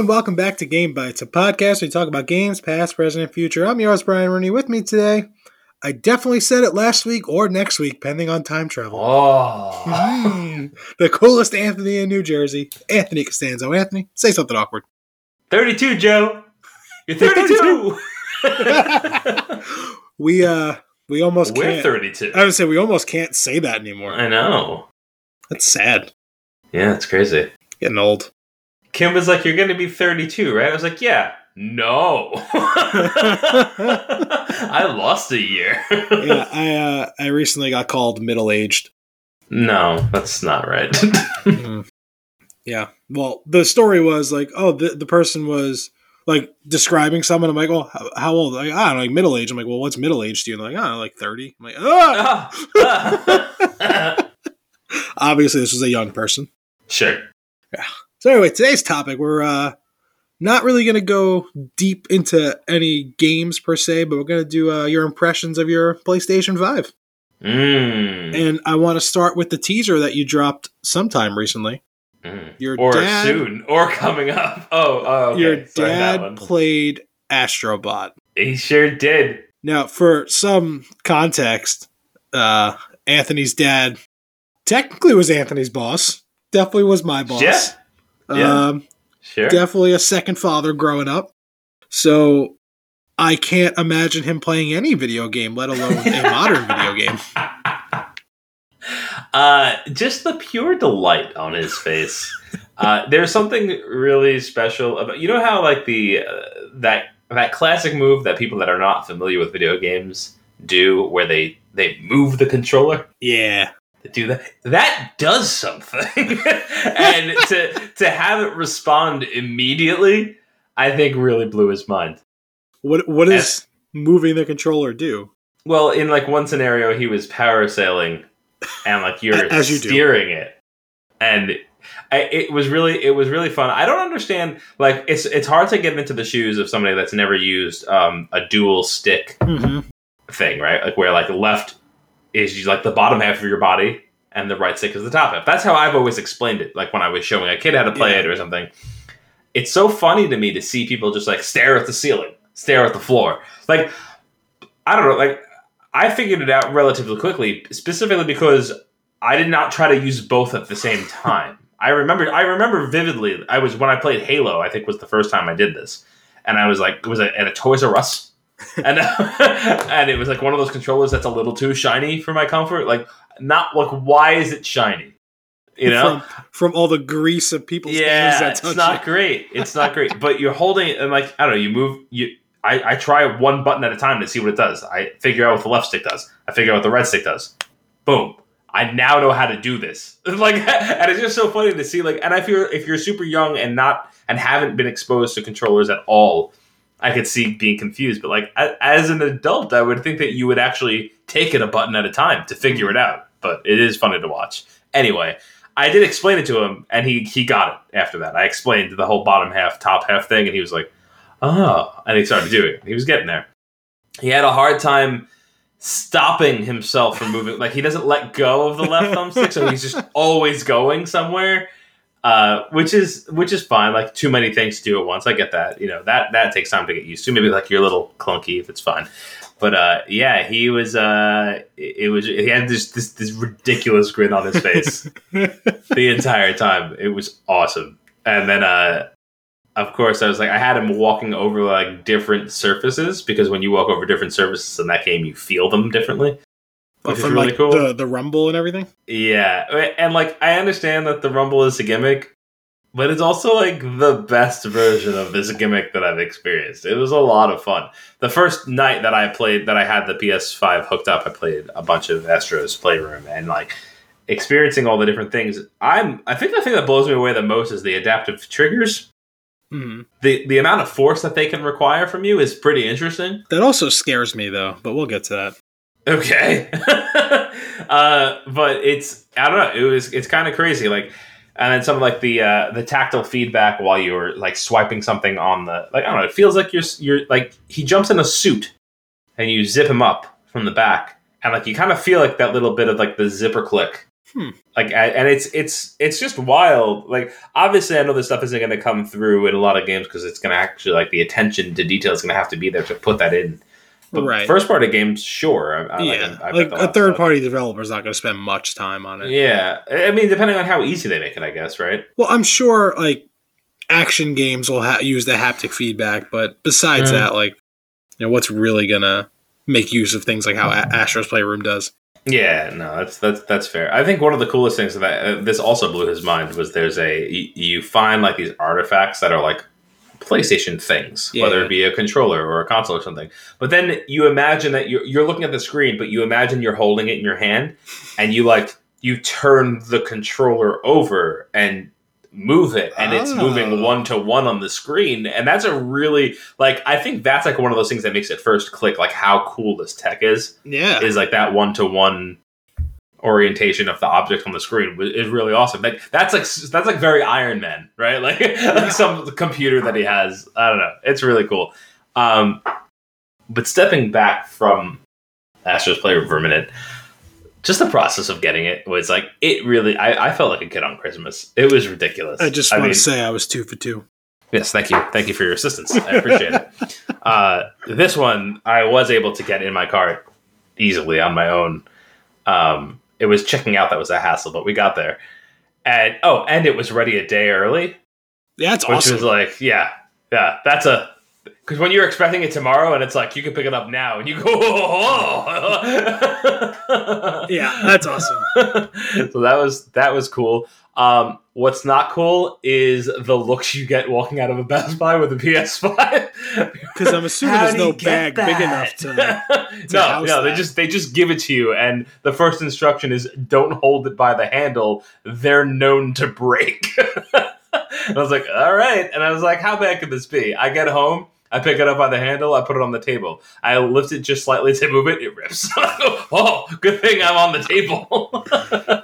and welcome back to Game Bites, a podcast where we talk about games, past, present, and future. I'm yours, Brian Rooney. With me today, I definitely said it last week or next week, pending on time travel. Oh. Mm, the coolest Anthony in New Jersey, Anthony Costanzo. Anthony, say something awkward. 32, Joe. You're 32. We uh, we almost We're can't. 32. I would say we almost can't say that anymore. I know. That's sad. Yeah, it's crazy. Getting old. Kim was like, You're going to be 32, right? I was like, Yeah. No. I lost a year. yeah, I uh, I recently got called middle aged. No, that's not right. Mm. Yeah. Well, the story was like, oh, the the person was like describing someone. I'm like, oh, how, how old? Like, I don't know, like middle age. I'm like, well, what's middle age to you? And they're like, oh, like thirty. I'm like, ah! Obviously, this was a young person. sure. So anyway, today's topic, we're uh not really gonna go deep into any games per se, but we're gonna do uh, your impressions of your PlayStation Five. Mm. And I want to start with the teaser that you dropped sometime recently. Mm. Your Or dad, soon. Or coming up. Oh, oh okay. your Sorry, dad played Astrobot. He sure did. Now, for some context, uh, Anthony's dad technically was Anthony's boss. Definitely was my boss. Yeah. Yeah. Um, Sure. definitely a second father growing up. So I can't imagine him playing any video game, let alone a modern video game. Uh, just the pure delight on his face. Uh, there's something really special about you know how like the uh, that that classic move that people that are not familiar with video games do, where they they move the controller. Yeah. Do that. That does something, and to to have it respond immediately, I think really blew his mind. What what does moving the controller do? Well, in like one scenario, he was parasailing, and like you're As you do. steering it, and I, it was really it was really fun. I don't understand like it's it's hard to get into the shoes of somebody that's never used um, a dual stick Mm-hmm. thing, right? Like where like left is you like the bottom half of your body, and the right stick is the top half. That's how I've always explained it. Like when I was showing a kid how to play Yeah. it or something. It's so funny to me to see people just like stare at the ceiling, stare at the floor. Like I don't know, like I figured it out relatively quickly, specifically because I did not try to use both at the same time. I remember I remember vividly I was when I played Halo, I think was the first time I did this. And I was like was it at a Toys R Us and and it was like one of those controllers that's a little too shiny for my comfort. Like, not like why is it shiny? You know? from, from all the grease of people's hands yeah, that it's not it. great. It's not great. But you're holding it and like I don't know. You move you. I, I try one button at a time to see what it does. I figure out what the left stick does. I figure out what the right stick does. Boom. I now know how to do this. like, and it's just so funny to see. Like, and I feel if you're super young and not and haven't been exposed to controllers at all, I could see being confused. But like as an adult, I would think that you would actually take it a button at a time to figure it out. But it is funny to watch. Anyway, I did explain it to him, and he he got it after that. I explained the whole bottom half, top half thing, and he was like, "Oh," and he started doing it. He was getting there. He had a hard time stopping himself from moving. Like he doesn't let go of the left thumbstick, so he's just always going somewhere. Uh, which is which is fine. Like too many things to do at once. I get that. You know that that takes time to get used to. Maybe like you're a little clunky if it's fine. But uh, yeah, he was. Uh, it it was. He had this, this this ridiculous grin on his face the entire time. It was awesome. And then, uh, of course, I was like, I had him walking over like different surfaces because when you walk over different surfaces in that game, you feel them differently. But from really like cool. the, the rumble and everything. Yeah, and like I understand that the Rumble is a gimmick, but it's also like the best version of this gimmick that I've experienced. It was a lot of fun. The first night that I played, that I had the PS5 hooked up, I played a bunch of Astro's Playroom and like experiencing all the different things. I'm, I think the thing that blows me away the most is the adaptive triggers. Mhm. The the amount of force that they can require from you is pretty interesting. That also scares me though, but we'll get to that. Okay. uh, but it's I don't know. It was it's kind of crazy. Like, and then some of like the uh, the tactile feedback while you're like swiping something on the like I don't know. It feels like you're you're like he jumps in a suit and you zip him up from the back, and like you kind of feel like that little bit of like the zipper click Hmm. Like, and it's it's it's just wild. Like, obviously, I know this stuff isn't going to come through in a lot of games because it's going to actually like the attention to detail is going to have to be there to put that in. But Right. first party games, sure. I, I yeah, like, I like a third party developer is not going to spend much time on it. Yeah, I mean, depending on how easy they make it, I guess, right? Well, I'm sure like action games will ha- use the haptic feedback, but besides Mm. that, like, you know, what's really gonna make use of things like how a- Astro's Playroom does? Yeah, no, that's that's that's fair. I think one of the coolest things that uh, this also blew his mind was there's a you, you find like these artifacts that are like PlayStation things, Yeah. whether it be a controller or a console or something. But then you imagine that you're you're looking at the screen, but you imagine you're holding it in your hand, and you like you turn the controller over and move it and it's Oh. moving ah. one to one on the screen and that's a really like i think that's like one of those things that makes it first click like how cool this tech is Yeah, is like that one to one orientation of the object on the screen is really awesome. Like that's like that's like very Iron Man, right? Like, like some computer that he has. I don't know. It's really cool. Um, but stepping back from Astro's Playroom for a minute, just the process of getting it was like it really. I, I felt like a kid on Christmas. It was ridiculous. I just I want mean, to say I was two for two. Yes, thank you. Thank you for your assistance. I appreciate it. Uh, this one I was able to get in my cart easily on my own. Um, it was checking out that was a hassle, but we got there. And oh, and it was ready a day early, Yeah, that's which awesome. was like, yeah, yeah, that's a because when you're expecting it tomorrow and it's like you can pick it up now and you go, oh. yeah, that's awesome. so that was that was cool. Um, what's not cool is the looks you get walking out of a Best Buy with a PS5. Because I'm assuming there's no you get bag big enough to. to no, house no, they that. just they just give it to you, and the first instruction is don't hold it by the handle. They're known to break. and I was like, all right, and I was like, how bad could this be? I get home. I pick it up by the handle. I put it on the table. I lift it just slightly to move it. It rips. oh, good thing I'm on the table.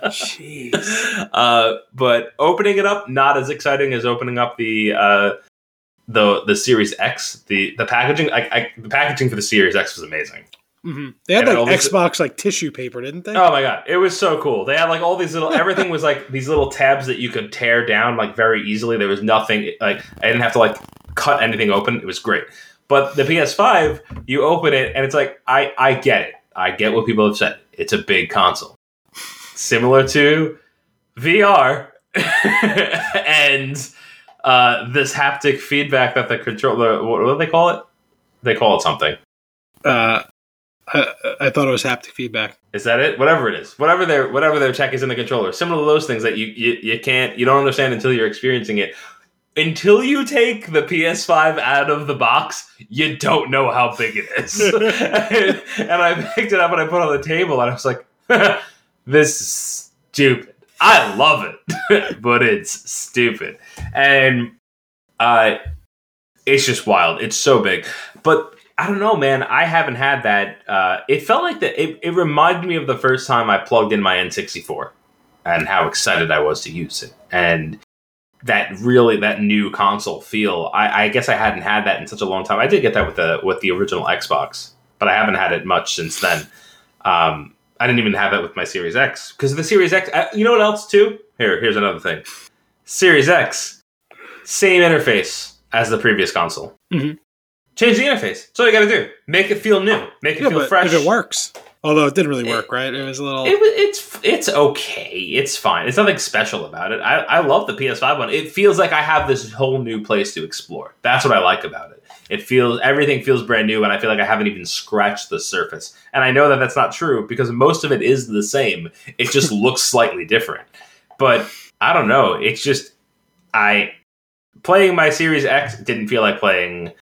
Jeez. uh, but opening it up, not as exciting as opening up the uh, the the Series X. The the packaging, I, I, the packaging for the Series X was amazing. hmm They had And like Xbox like tissue paper, didn't they? Oh my god, it was so cool. They had like all these little everything was like these little tabs that you could tear down like very easily. There was nothing like I didn't have to like cut anything open. It was great. But the PS5, you open it and it's like I I get it. I get what people have said. It's a big console. Similar to VR and uh, this haptic feedback that the controller what, what do they call it? They call it something. Uh, I, I thought it was haptic feedback. Is that it? Whatever it is, whatever their whatever their tech is in the controller, similar to those things that you, you you can't you don't understand until you're experiencing it. Until you take the PS5 out of the box, you don't know how big it is. and I picked it up and I put it on the table, and I was like, "This is stupid. I love it, but it's stupid." And uh, it's just wild. It's so big, but I don't know, man. I haven't had that. Uh, it felt like that. It, it reminded me of the first time I plugged in my N64 and how excited I was to use it, and that really that new console feel. I, I guess I hadn't had that in such a long time. I did get that with the with the original Xbox, but I haven't had it much since then. Um, I didn't even have that with my Series X because the Series X. Uh, you know what else too? Here, here's another thing. Series X, same interface as the previous console. Mhm. Change the interface. That's all you got to do. Make it feel new. Make it Yeah, feel but fresh. if it works, although it didn't really work, right? It was a little. It, it's it's okay. It's fine. It's nothing special about it. I, I love the PS5 one. It feels like I have this whole new place to explore. That's what I like about it. It feels everything feels brand new, and I feel like I haven't even scratched the surface. And I know that that's not true because most of it is the same. It just looks slightly different. But I don't know. It's just I playing my Series X didn't feel like playing.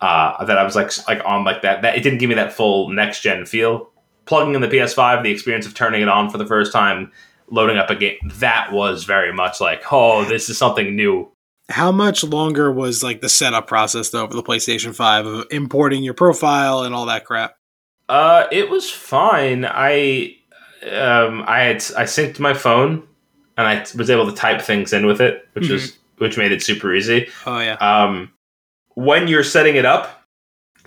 Uh, that I was like like on like that. That it didn't give me that full next gen feel plugging in the PS5, the experience of turning it on for the first time, loading up a game, that was very much like, oh, this is something new. How much longer was like the setup process though for the PlayStation Five of importing your profile and all that crap? Uh, it was fine. I um, I had I synced my phone, and I was able to type things in with it, which was which made it super easy. Oh yeah. Um, when you're setting it up,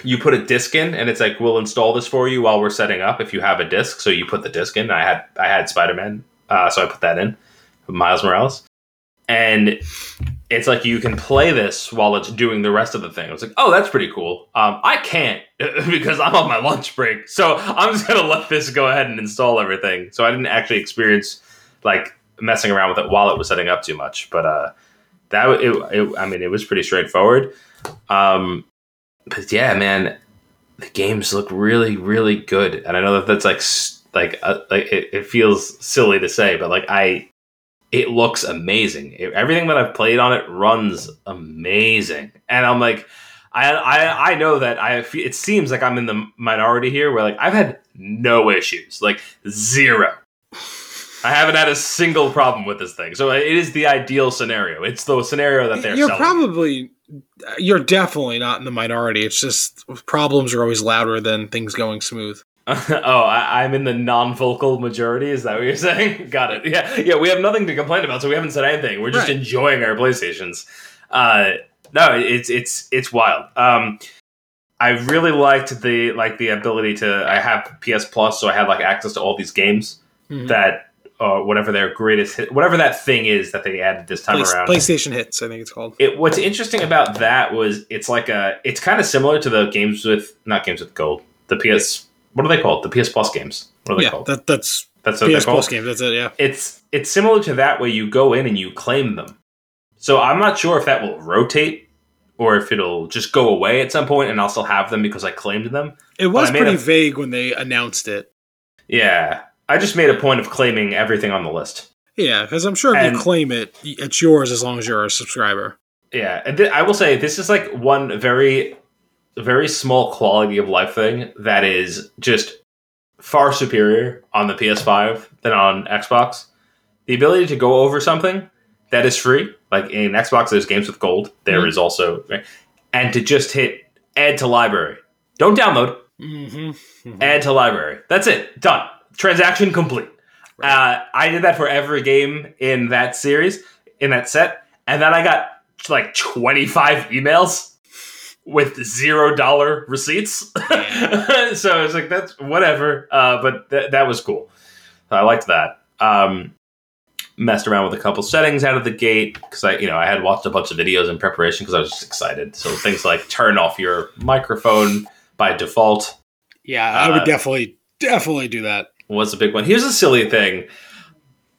you put a disk in, and it's like we'll install this for you while we're setting up. If you have a disk, so you put the disk in. I had I had Spider Man Uh, so I put that in, Miles Morales, and it's like you can play this while it's doing the rest of the thing. I was like, oh, that's pretty cool. Um, I can't because I'm on my lunch break, so I'm just gonna let this go ahead and install everything. So I didn't actually experience like messing around with it while it was setting up too much. But uh, that it, it I mean, it was pretty straightforward. Um, but yeah, man, the games look really, really good, and I know that that's like like uh, like it, it feels silly to say, but like I it looks amazing. It, everything that I've played on it runs amazing, and I'm like, I I, I know that I it seems like I'm in the minority here, where like I've had no issues, like zero. I haven't had a single problem with this thing, so it is the ideal scenario. It's the scenario that they're. You're selling. probably, you're definitely not in the minority. It's just problems are always louder than things going smooth. oh, I, am in the non-vocal majority. Is that what you're saying? Got it. Yeah, yeah. We have nothing to complain about, so we haven't said anything. We're just Right. enjoying our PlayStations. Uh, no, it's it's it's wild. Um, I really liked the like the ability to. I have PS Plus, so I had like access to all these games Mhm. that. Uh, whatever their greatest hit, whatever that thing is that they added this time Play- around. PlayStation hits, I think it's called. It, what's interesting about that was it's like a it's kind of similar to the games with not games with gold the PS what are they called the PS Plus games what are they Yeah, called that, that's that's what they're PS Plus games. That's it. Yeah. it's it's similar to that where you go in and you claim them so I'm not sure if that will rotate or if it'll just go away at some point and I'll still have them because I claimed them It was pretty a- vague when they announced it. yeah I just made a point of claiming everything on the list Yeah, because I'm sure if And- you claim it, it's yours as long as you're a subscriber. Yeah, and th- I will say this is like one very, very small quality of life thing that is just far superior on the PS5 than on Xbox. The ability to go over something that is free, like in Xbox, there's games with gold. There is Mhm. also, and to just hit add to library. Don't download. Mm-hmm. Add to library. That's it. Done. Transaction complete. Uh, I did that for every game in that series, in that set, and then I got like 25 emails with zero dollar receipts. so it's like that's whatever. Uh, but th- that was cool. I liked that. Um, messed around with a couple settings out of the gate because I, you know, I had watched a bunch of videos in preparation because I was just excited. So things like turn off your microphone by default Yeah, I would Uh, definitely, definitely do that. Was a big one. Here's a silly thing.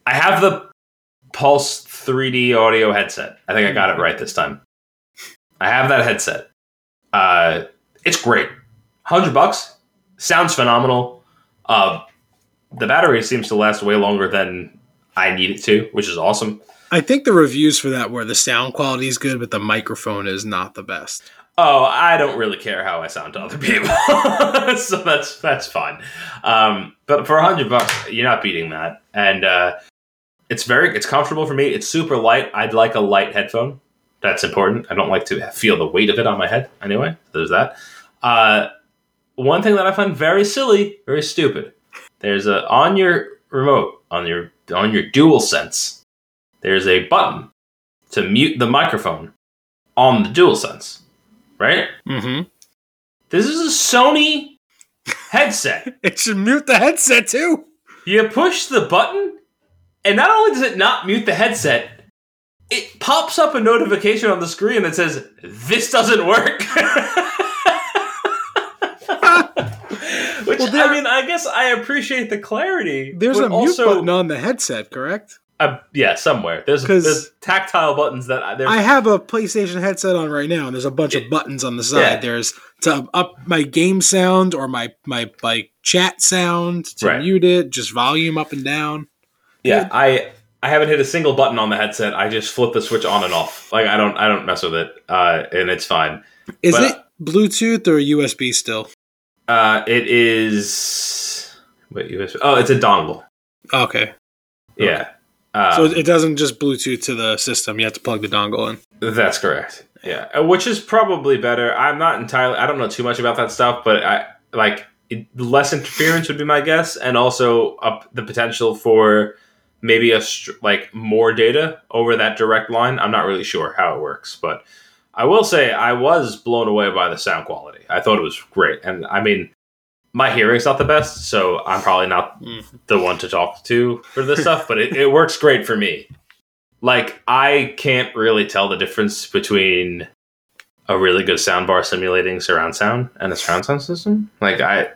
I have the Pulse 3D audio headset. I think I got it right this time. I have that headset. Uh, it's great. 100 bucks. Sounds phenomenal. Uh, the battery seems to last way longer than I need it to, which is awesome. I think the reviews for that were the sound quality is good, but the microphone is not the best. Oh, I don't really care how I sound to other people, so that's that's fine. Um, but for a hundred bucks, you're not beating that, and uh, it's very it's comfortable for me. It's super light. I'd like a light headphone. That's important. I don't like to feel the weight of it on my head. Anyway, there's that. Uh, one thing that I find very silly, very stupid. There's a on your remote on your on your Dual Sense. There's a button to mute the microphone on the Dual Sense, right? Mm-hmm. This is a Sony headset. It should mute the headset too. You push the button, and not only does it not mute the headset, it pops up a notification on the screen that says, This doesn't work. Which, Well, there- I mean, I guess I appreciate the clarity. There's a mute also, button on the headset, correct? Uh, yeah, somewhere. There's, there's tactile buttons that I, I have a PlayStation headset on right now, and there's a bunch of buttons on the side. Yeah. There's to up my game sound or my my my chat sound to Right. mute it, just volume up and down. Yeah, I I haven't hit a single button on the headset. I just flip the switch on and off. Like I don't I don't mess with it, uh, and it's fine. Is But- it Bluetooth or USB still? Uh, it is wait USB. Oh, it's a dongle. Okay, Yeah. Uh, so it doesn't just Bluetooth to the system. You have to plug the dongle in. that's correct. Yeah, Uh, which is probably better. I'm not entirely. I don't know too much about that stuff, but I like it, less interference would be my guess, and also up the potential for maybe a str- like more data over that direct line. I'm not really sure how it works, but I will say I was blown away by the sound quality. I thought it was great, and I mean, my hearing's not the best, so I'm probably not Mm. the one to talk to for this stuff, but it, it works great for me. Like, I can't really tell the difference between a really good soundbar simulating surround sound and a surround sound system. Like, I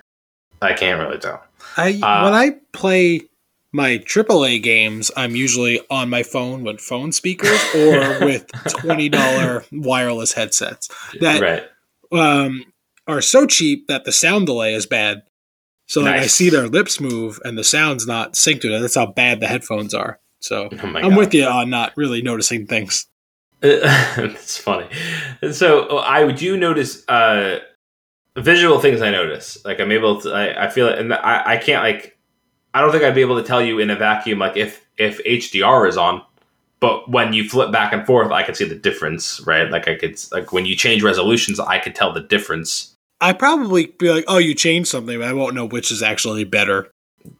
I can't really tell. I Uh, when I play my AAA games, I'm usually on my phone with phone speakers or with twenty dollar wireless headsets that right. um, are so cheap that the sound delay is bad. So like, I see their lips move and the sound's not synced to it. That's how bad the headphones are. So Oh I'm God. with you on not really noticing things. it's funny. And so I do notice uh, visual things. I notice, like I'm able to. I, I feel it, and I, I can't like. I don't think I'd be able to tell you in a vacuum, like if if HDR is on. But when you flip back and forth, I can see the difference, right? Like I could, like when you change resolutions, I could tell the difference. I probably be like, "Oh, you changed something," but I won't know which is actually better.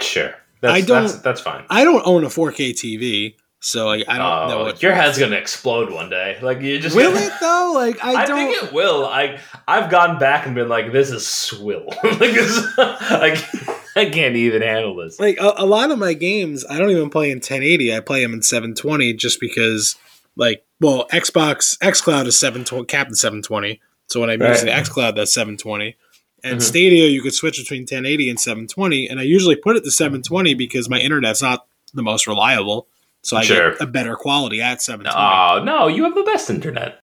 Sure, that's, I don't- That's, that's fine. I don't own a 4K TV, so like I don't know Oh, what. your head's gonna explode one day. Like you just Will it though? Like I, I, don't. think it will. I I've gone back and been like, this is swill. like this, I, I can't even handle this. like a, a lot of my games i don't even play in 1080 i play them in 720 just because like well xbox xcloud is 720 capped at 720 so when i'm Right. using xcloud that's 720 and Mhm. stadia you could switch between 1080 and 720 and i usually put it to 720 because my internet's not the most reliable so i Sure. get a better quality at 720 Oh no, you have the best internet.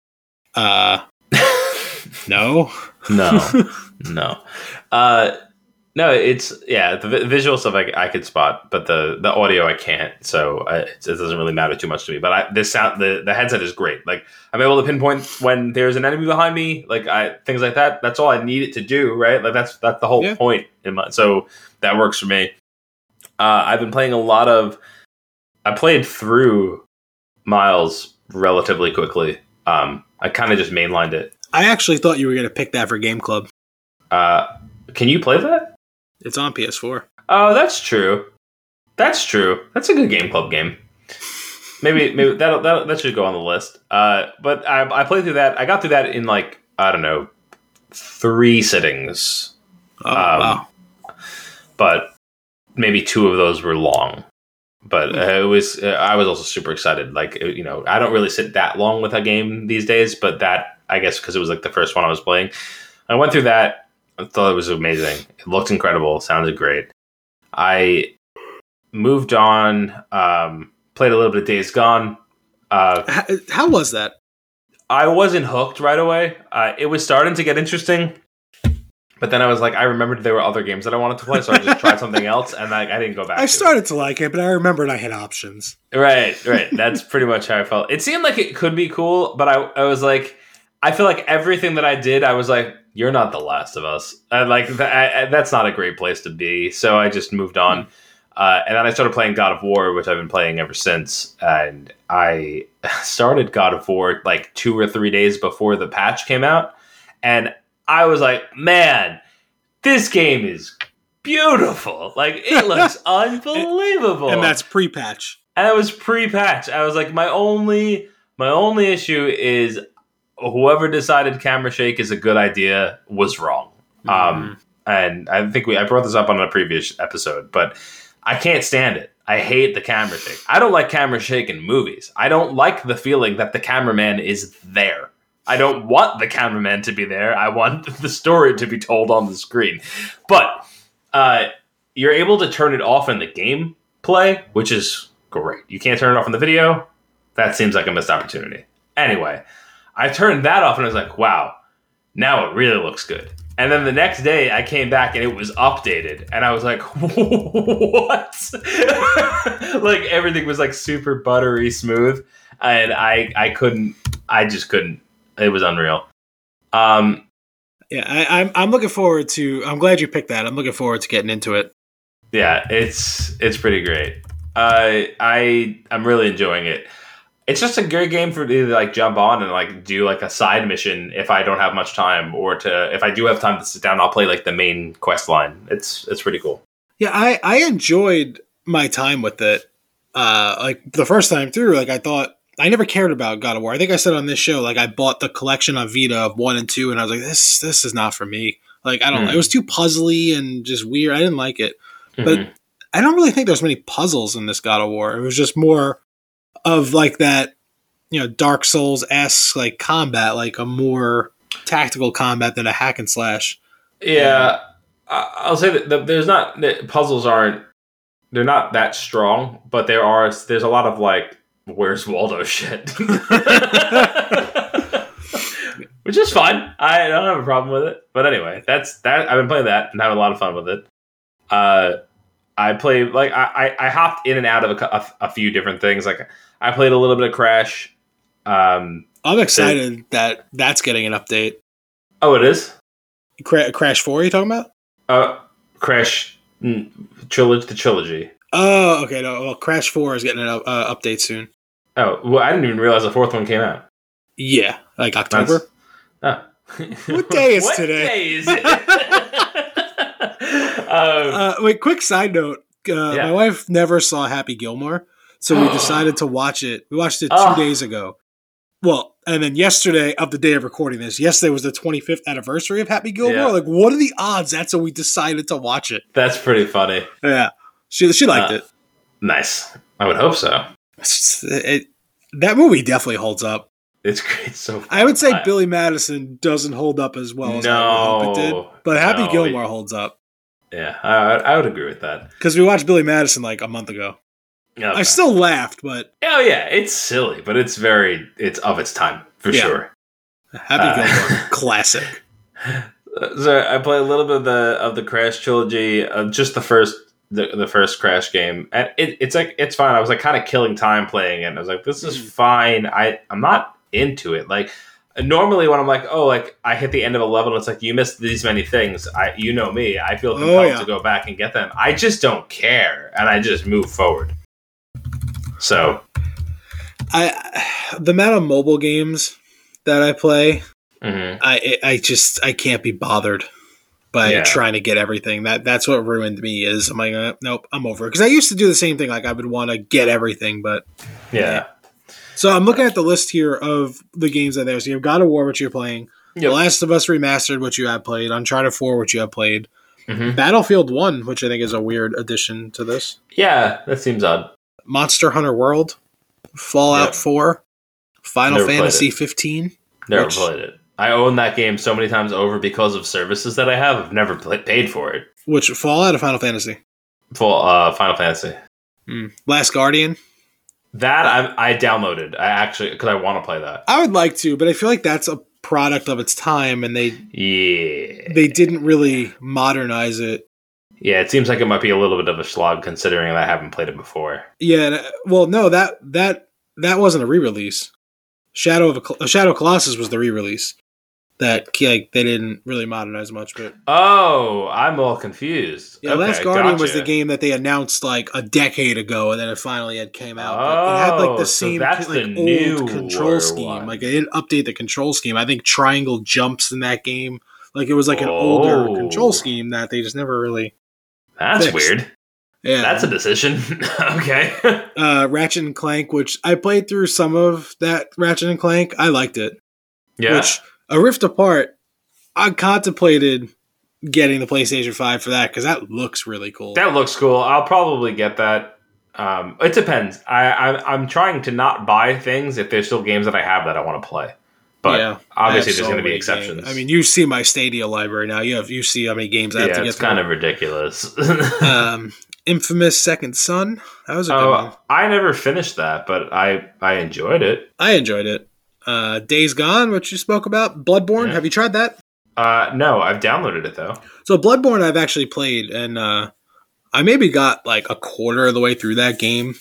uh no no, no, uh, no. It's yeah. The visual stuff I, I could spot, but the the audio I can't. So I, it doesn't really matter too much to me. But I, this sound the the headset is great. Like I'm able to pinpoint when there's an enemy behind me. Like I things like that. That's all I need it to do. Right. Like that's that's the whole Yeah. point. In my, so that works for me. Uh, I've been playing a lot of. I played through Miles relatively quickly. Um, I kind of just mainlined it. i actually thought you were going to pick that for game club Uh, can you play that? It's on ps4 Oh, that's true. That's true. That's a good game club game. Maybe maybe that that that should go on the list. Uh, but I I played through that. I got through that in like I don't know three sittings, oh Um, wow but maybe two of those were long. But uh, it was uh, I was also super excited. Like you know I don't really sit that long with a game these days, but that I guess because it was like the first one I was playing. I went through that. I thought it was amazing. It looked incredible. Sounded great. I moved on. Um, played a little bit of Days Gone. Uh, how, how was that I wasn't hooked right away. Uh, it was starting to get interesting, but then I was like, I remembered there were other games that I wanted to play, so I just tried something else, and like I didn't go back. I to it. started to like it, but I remembered I had options. Right, right. That's pretty much how I felt. It seemed like it could be cool, but I, I was like, I feel like everything that I did, I was like, you're not the last of us. And like, th- I, I- that's not a great place to be. So I just moved on. Uh, and then I started playing God of War, which I've been playing ever since. And I started God of War like two or three days before the patch came out. And I was like, man, this game is beautiful. Like, it looks unbelievable And that's pre-patch. and it was pre-patch. I was like, my only my only issue is whoever decided camera shake is a good idea was wrong. Um, and I think we I brought this up on a previous episode, but I can't stand it. I hate the camera shake. I don't like camera shake in movies. I don't like the feeling that the cameraman is there. I don't want the cameraman to be there. I want the story to be told on the screen. But uh, you're able to turn it off in the game play, which is great. You can't turn it off in the video. That seems like a missed opportunity. Anyway, I turned that off and I was like, wow, now it really looks good. And then the next day I came back and it was updated and I was like, what? like everything was like super buttery smooth and I I couldn't I just couldn't. It was unreal. Um Yeah, I, I'm I'm looking forward to. I'm glad you picked that. I'm looking forward to getting into it. yeah, it's it's pretty great. Uh, I I'm really enjoying it. It's just a good game for me to like jump on and like do like a side mission if I don't have much time, or to if I do have time to sit down, I'll play like the main quest line. It's it's pretty cool. Yeah, I I enjoyed my time with it. Uh, like the first time through, like I thought I never cared about God of War. I think I said on this show, like I bought the collection on Vita of one and two, and I was like, this this is not for me. Like I don't. Hmm. It was too puzzly and just weird. I didn't like it. But Mhm. I don't really think there's many puzzles in this God of War. It was just more of like that, you know, Dark Souls esque like combat, like a more tactical combat than a hack and slash. yeah, I'll say that the, there's not the puzzles aren't they're not that strong, but there are there's a lot of like where's Waldo shit, which is fine. I don't have a problem with it. But anyway, that's that. I've been playing that and having a lot of fun with it. Uh, I play like I, I, I hopped in and out of a, a, a few different things. Like I played a little bit of Crash. Um, I'm excited that that's getting an update. oh, it is. Cra- Crash Four, Are you talking about? Uh, Crash mm, trilogy. The trilogy. Oh, okay. No, well, Crash Four is getting an uh, update soon. Oh, well, I didn't even realize the fourth one came out. Yeah, like October. Oh. What day is What today? day is it? um, Uh, wait, quick side note. Uh, Yeah. My wife never saw Happy Gilmore, so we decided to watch it. We watched it two Oh. days ago. Well, and then yesterday, of the day of recording this, yesterday was the 25th anniversary of Happy Gilmore. Yeah. Like, what are the odds? That's when we decided to watch it. that's pretty funny. Yeah, she she liked Uh, it. Nice. I would hope so. It. That movie definitely holds up. It's great. So I would say I- Billy Madison doesn't hold up as well as I would hope it did, No, but Happy no, Gilmore holds up Yeah, I, I would agree with that. because we watched Billy Madison like a month ago. Yeah. I still laughed, but oh yeah, it's silly, but it's very it's of its time for Yeah. sure. Happy Uh, Gilmore, classic. So I play a little bit of the of the Crash trilogy, uh, just the first the, the first Crash game, and it, it's like it's fine. I was like kind of killing time playing it. And I was like, this is Mm. fine. I I'm not into it. Like normally when I'm like, oh, like I hit the end of a level, and it's like you missed these many things. I you know me. I feel Oh, compelled yeah. to go back and get them. I just don't care, and I just move forward. So I the amount of mobile games that I play, mhm. I I just I can't be bothered by Yeah. trying to get everything. That that's what ruined me. Is I'm like, uh, nope, I'm over it because I used to do the same thing. Like I would want to get everything, but yeah. so I'm looking at the list here of the games that there. So you have God of War, which you're playing. Yep. The Last of Us Remastered, which you have played. Uncharted 4, which you have played. Mhm. Battlefield 1, which I think is a weird addition to this. Yeah, that seems odd. Monster Hunter World, Fallout Yep. 4, Final Never Fantasy 15. Never Which- played it. I own that game so many times over because of services that I have. I've never play- paid for it. Which Fallout or Final Fantasy? Full uh, Final Fantasy. Hmm. Last Guardian. That I, I downloaded. I actually because I want to play that. I would like to, but I feel like that's a product of its time, and they Yeah, they didn't really modernize it. Yeah. It seems like it might be a little bit of a slog considering that I haven't played it before. Yeah, uh, well, no that that that wasn't a re-release. Shadow of a, Shadow of Colossus was the re-release. That like they didn't really modernize much, but Oh, I'm all confused. yeah, Okay, Last Guardian was the game that they announced like a decade ago, and then it finally had came out. But it had like Oh, the so same that's like the old control scheme. one. Like they didn't update the control scheme. I think triangle jumps in that game. Like it was like an older Oh. control scheme that they just never really. That's fixed. weird. Yeah, That's a decision. okay. uh, Ratchet and Clank, which I played through some of that Ratchet and Clank. I liked it. yeah. Which a Rift Apart, I contemplated getting the PlayStation Five for that because that looks really cool. That looks cool. I'll probably get that. Um, it depends. I, I I'm trying to not buy things if there's still games that I have that I want to play. But Yeah, obviously, there's so going to be exceptions. games. I mean, you see my Stadia library now. You have you see how many games I have yeah, to get it's through. kind of ridiculous. um, Infamous Second Son. That was a good one. oh, I never finished that, but I I enjoyed it. I enjoyed it. Uh, Days Gone, which you spoke about. Bloodborne. Yeah. Have you tried that? Uh, no, I've downloaded it though. So Bloodborne, I've actually played, and uh, I maybe got like a quarter of the way through that game.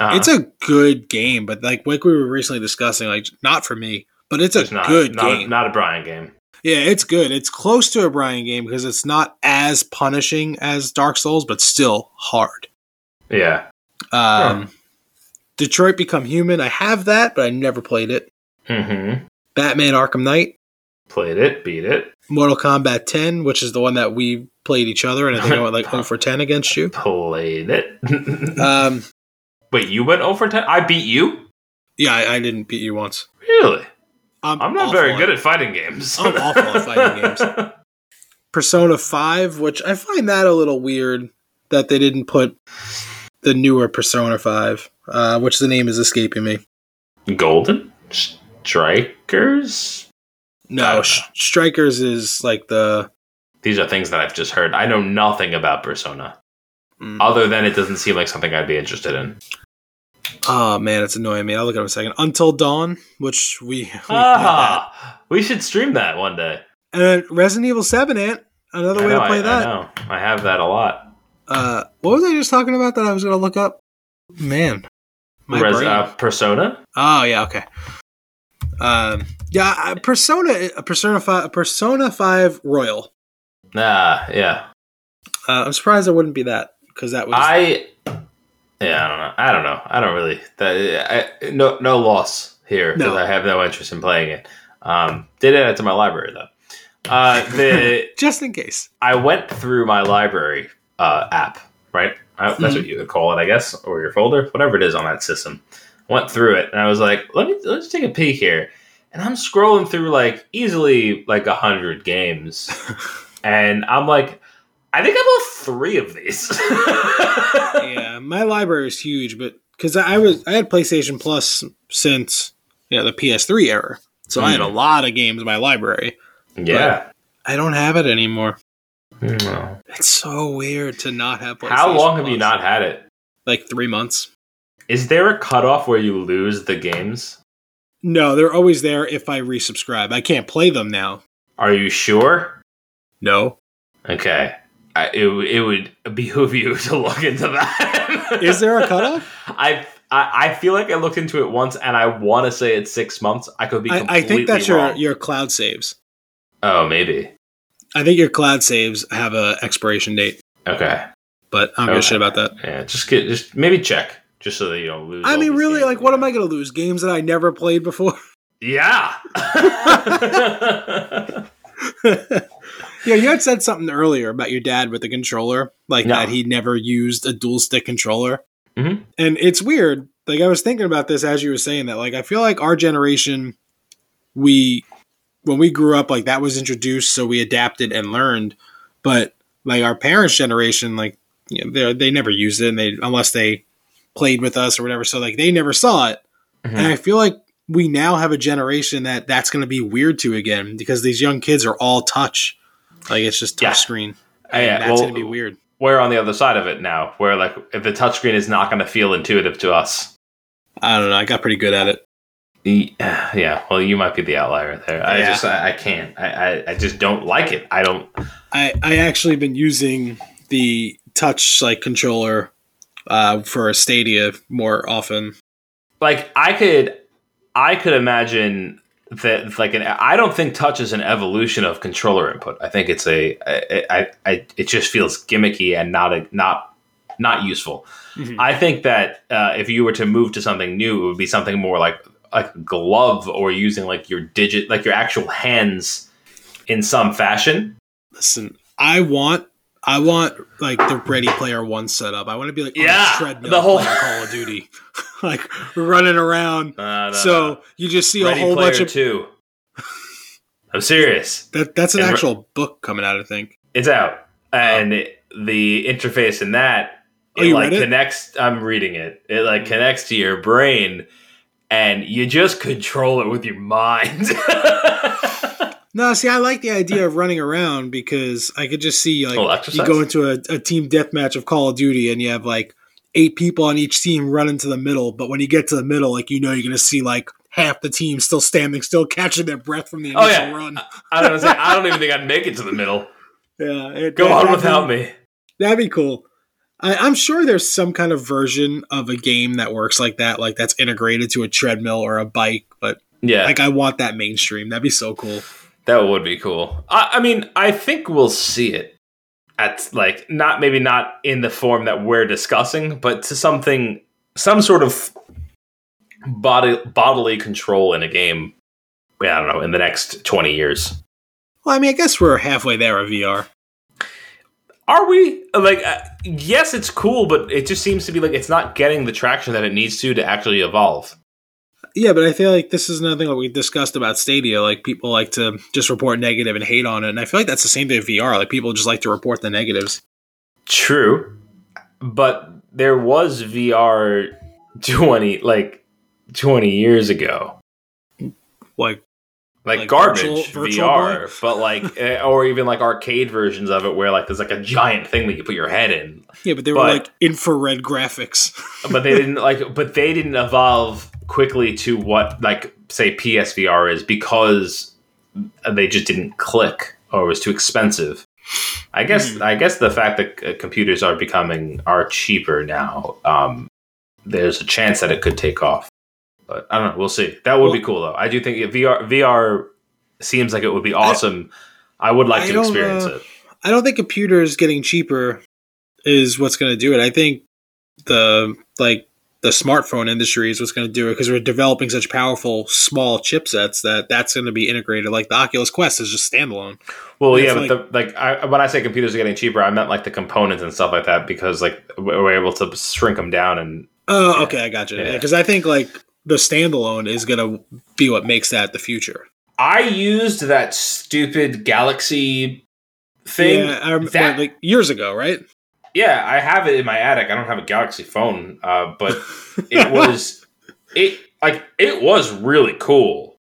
Uh-huh. It's a good game, but like like we were recently discussing, like not for me. But it's a not good not, game. not a Brian game. yeah, it's good. It's close to a Brian game because it's not as punishing as Dark Souls, but still hard. Yeah. Um, Detroit Become Human. I have that, but I never played it. Mm-hmm. Batman Arkham Knight. Played it, beat it, Mortal Kombat 10, which is the one that we played each other, and I think I went like 0 for 10 against you. played it. Um, Wait, you went over ten? I beat you. yeah, I, I didn't beat you once. Really? I'm, I'm not very good at fighting games. I'm awful at fighting games. Persona 5, which I find that a little weird that they didn't put the newer Persona 5, uh, which the name is escaping me. Golden Strikers. No, Strikers is like the. These are things that I've just heard. I know nothing about Persona, Mm. other than it doesn't seem like something I'd be interested in. Oh man, it's annoying me. I'll look at it in a second. Until Dawn, which we. we. Ah, we should stream that one day. And then Resident Evil 7, Ant. Another I way know, to play I, that. I know. I have that a lot. Uh, what was I just talking about that I was going to look up? Man. My Res- brain. uh, Persona. Oh yeah, okay. Um, yeah, uh, Persona, Persona Five, Persona Five Royal. Ah, yeah. Uh, I'm surprised it wouldn't be that because that was. I. Yeah, I don't know. I don't know. I don't really. That, I, no, no loss here because No. I have no interest in playing it. Um, did add it to my library though. Uh, the just in case. I went through my library uh, app, right? I, that's Mhm. what you would call it, I guess, or your folder, whatever it is on that system. Went through it, and I was like, let me let's take a peek here. And I'm scrolling through like easily like a hundred games, and I'm like, I think I bought three of these. yeah, my library is huge, but because I was I had PlayStation Plus since you know the PS3 era, so I had a Mhm. lot of games in my library. yeah. I don't have it anymore. No. It's so weird to not have. PlayStation How long have you not had it? Like three months. Is there a cutoff where you lose the games? No, they're always there if I resubscribe. I can't play them now. Are you sure? No. Okay. I, it, it would behoove you to look into that. Is there a cutoff? I, I I feel like I looked into it once, and I want to say it's six months. I could be. I, I think that's wrong. your your cloud saves. Oh, maybe. I think your cloud saves have a expiration date, Okay. but I don't give a Okay. shit about that. Yeah. Just get. Just maybe check, just so that you don't lose. I mean, really, like, what am I going to lose? Games that I never played before? Yeah. yeah, you had said something earlier about your dad with the controller, like No. that he never used a dual stick controller. Mhm. And it's weird. Like, I was thinking about this as you were saying that. Like, I feel like our generation, we, when we grew up, like, that was introduced, so we adapted and learned. But, like, our parents' generation, like, you know, they they never used it, and they unless they played with us or whatever. So, like, they never saw it. Mhm. And I feel like we now have a generation that that's going to be weird to again because these young kids are all touch. Like it's just touch Yeah. screen. And yeah, that's well, to be weird. We're on the other side of it now, where like if the touchscreen is not going to feel intuitive to us. I don't know. I got pretty good at it. Yeah, well, you might be the outlier there. I Yeah. just, I, I can't. I, I, I just don't like it. I don't. I I actually been using the touch like controller uh, for a Stadia more often. like I could I could imagine that like an I don't think touch is an evolution of controller input. I think it's a I, I, I it just feels gimmicky and not a not not useful. Mhm. I think that uh, if you were to move to something new, it would be something more like like a glove or using like your digit like your actual hands in some fashion. Listen, I want I want like the Ready Player One setup. I want to be like on Yeah, treadmill the whole- Call of Duty, like running around. Uh, so you just see Ready a whole bunch of Two. I'm serious. that. That's an And re- actual book coming out. I think. It's out, and it- the interface in that Oh, it you like it? connects. I'm reading it. It like connects to your brain, and you just control it with your mind. No, see, I like the idea of running around because I could just see like Oh, you go into a, a team deathmatch of Call of Duty and you have like eight people on each team running to the middle, but when you get to the middle, like you know you're gonna see like half the team still standing, still catching their breath from the oh, initial Oh, yeah. run. I don't say. I don't even think I'd make it to the middle. Yeah, it, Go that- on without be- me. That'd be cool. I, I'm sure there's some kind of version of a game that works like that, like that's integrated to a treadmill or a bike. But Yeah, like, I want that mainstream. That'd be so cool. That would be cool. I, I mean, I think we'll see it at like not maybe not in the form that we're discussing, but to something, some sort of body bodily control in a game. I don't know. In the next twenty years. Well, I mean, I guess we're halfway there with VR. Are we like? Uh, yes, it's cool, but it just seems to be like it's not getting the traction that it needs to to actually evolve. Yeah, but I feel like this is another thing that we discussed about Stadia. Like people like to just report negative and hate on it, and I feel like that's the same thing with VR. Like people just like to report the negatives. True, but there was VR twenty like twenty years ago, Like like, Like garbage virtual- virtual VR, but like eh, or even like arcade versions of it where like there's like a giant thing that you put your head in, yeah, but they were like infrared graphics. but they didn't like but they didn't evolve quickly to what like say PSVR is because they just didn't click or it was too expensive. I guess Hmm. I guess the fact that uh, computers are becoming are cheaper now, um, there's a chance that it could take off. But I don't know. We'll see. That would be cool though. I do think VR VR seems like it would be awesome. I, would like I to experience uh, it. I don't think computers getting cheaper is what's going to do it. I think the like the smartphone industry is what's going to do it because we're developing such powerful small chipsets that that's going to be integrated. Like the Oculus Quest is just standalone. Well, It's yeah, but the, like I, when I say computers are getting cheaper, I meant like the components and stuff like that because like we're able to shrink them down and Oh, Yeah. okay, I got you. Yeah. Because I think like the standalone is going to be what makes that the future. I used that stupid Galaxy thing. yeah, I remember that- like years ago, right? Yeah, I have it in my attic. I don't have a Galaxy phone, uh, but it was it like it was really cool.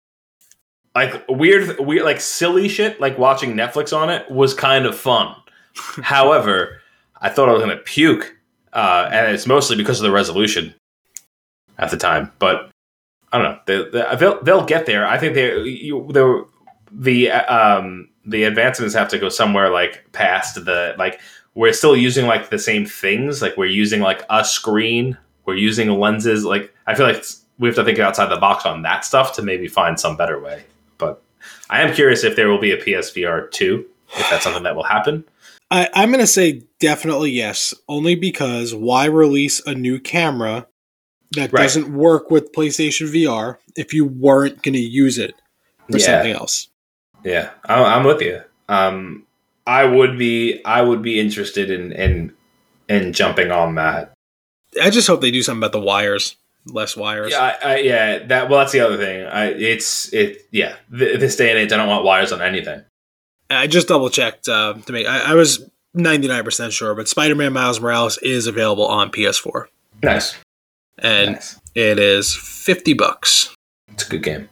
Like weird, weird, like silly shit. Like watching Netflix on it was kind of fun. However, I thought I was gonna puke, uh, and it's mostly because of the resolution at the time. But I don't know. They, they, they'll they'll get there. I think they you, they the um the advancements have to go somewhere like past the like we're still using like the same things like we're using like a screen we're using lenses like i feel like we have to think outside the box on that stuff to maybe find some better way but i am curious if there will be a psvr 2 if that's something that will happen I, I'm going to say definitely yes, only because why release a new camera that Right. doesn't work with PlayStation VR if you weren't going to use it for Yeah. something else? yeah i'm with you um i would be i would be interested in in in jumping on that I just hope they do something about the wires, less wires. Yeah, I, I, yeah. That well, that's the other thing. I, it's it. Yeah, Th- this day and age, I don't want wires on anything. I just double checked uh, to make. I, I was 99% sure, but Spider Man Miles Morales is available on PS4, Nice, and nice. it is 50 bucks. It's a good game.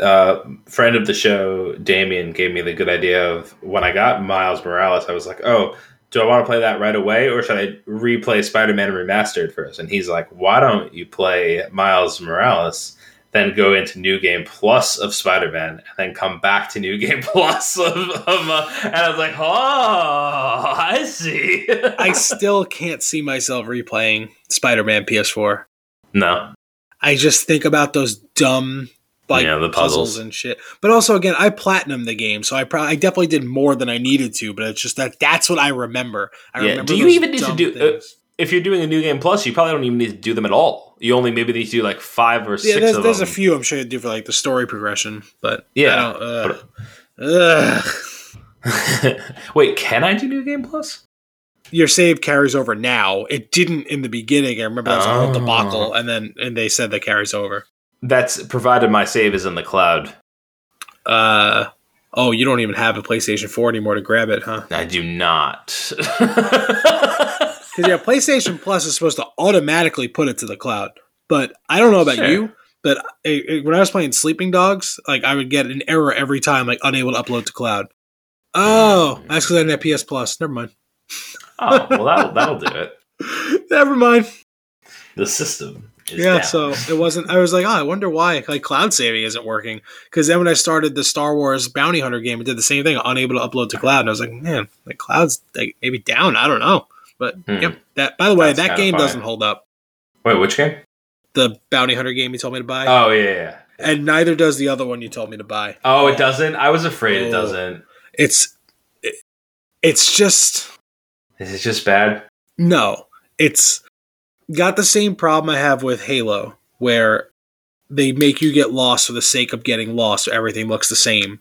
Uh, friend of the show, Damien, gave me the good idea of when I got Miles Morales. I was like, oh. Do I want to play that right away, or should I replay Spider-Man Remastered first? And he's like, "Why don't you play Miles Morales, then go into New Game Plus of Spider-Man, and then come back to New Game Plus of?" of uh, and I was like, "Oh, I see." I still can't see myself replaying Spider Man PS4. no, I just think about those dumb like Yeah, the puzzles. puzzles. and shit. But also, again, I platinum the game, so I probably I definitely did more than I needed to. But it's just that that's what I remember. I Yeah, remember. do you even need to do- uh, if you're doing a new game plus, you probably don't even need to do them at all. You only maybe need to do like five or yeah, six there's, there's a few I'm sure you do for like the story progression, but Yeah, I don't, ugh. Ugh. Wait, can I do new game plus? Your save carries over now. It didn't in the beginning. I remember that was a whole Oh. debacle, and then and they said that carries over. That's provided my save is in the cloud. Uh oh, you don't even have a PlayStation 4 anymore to grab it, huh? I do not. Because yeah, PlayStation Plus is supposed to automatically put it to the cloud. But I don't know about Sure. you, but when I was playing Sleeping Dogs, like I would get an error every time, like unable to upload to cloud. Oh, Mm. that's because I didn't have PS Plus. Never mind. oh, well, that'll, that'll do it. Never mind. The system yeah, down. so it wasn't. I was like, oh, I wonder why like cloud saving isn't working. Because then when I started the Star Wars Bounty Hunter game, it did the same thing, unable to upload to cloud. And I was like, man, the cloud's like maybe down. I don't know. But Hmm. yep, that. By the way, That's that game fine. doesn't hold up. Wait, which game? The Bounty Hunter game you told me to buy, Oh, yeah, yeah. and neither does the other one you told me to buy. Oh, it doesn't? I was afraid it Oh. doesn't. It's, it, it's just Is it just bad? no. It's got the same problem I have with Halo, where they make you get lost for the sake of getting lost. So everything looks the same,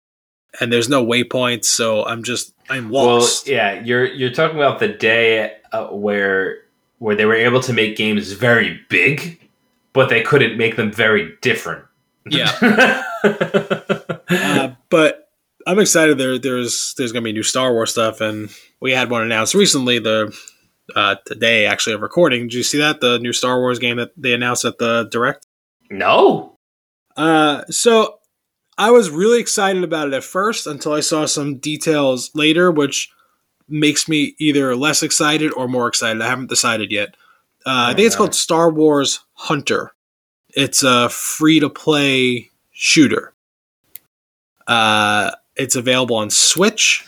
and there's no waypoints. So I'm just I'm lost. Well, yeah, you're you're talking about the day uh, where where they were able to make games very big, but they couldn't make them very different. Yeah. uh, but I'm excited. There, there's there's gonna be new Star Wars stuff, and we had one announced recently. The uh, today actually of recording. Did you see that the new Star Wars game that they announced at the direct? no. Uh, so I was really excited about it at first until I saw some details later, which makes me either less excited or more excited. I haven't decided yet. Uh, I think it's called Star Wars Hunter. It's a free to play shooter. Uh, it's available on Switch,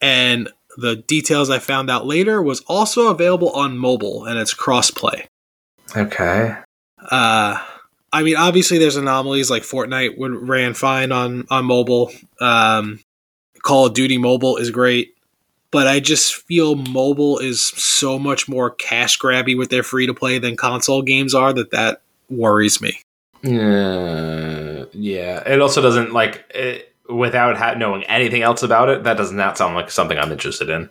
and the details I found out later was also available on mobile, and it's crossplay. Okay. Uh, I mean, obviously, there's anomalies like Fortnite would ran fine on on mobile. Um, Call of Duty mobile is great, but I just feel mobile is so much more cash grabby with their free to play than console games are. That that worries me. Uh, yeah. It also doesn't like it, without ha- knowing anything else about it. That does not sound like something I'm interested in.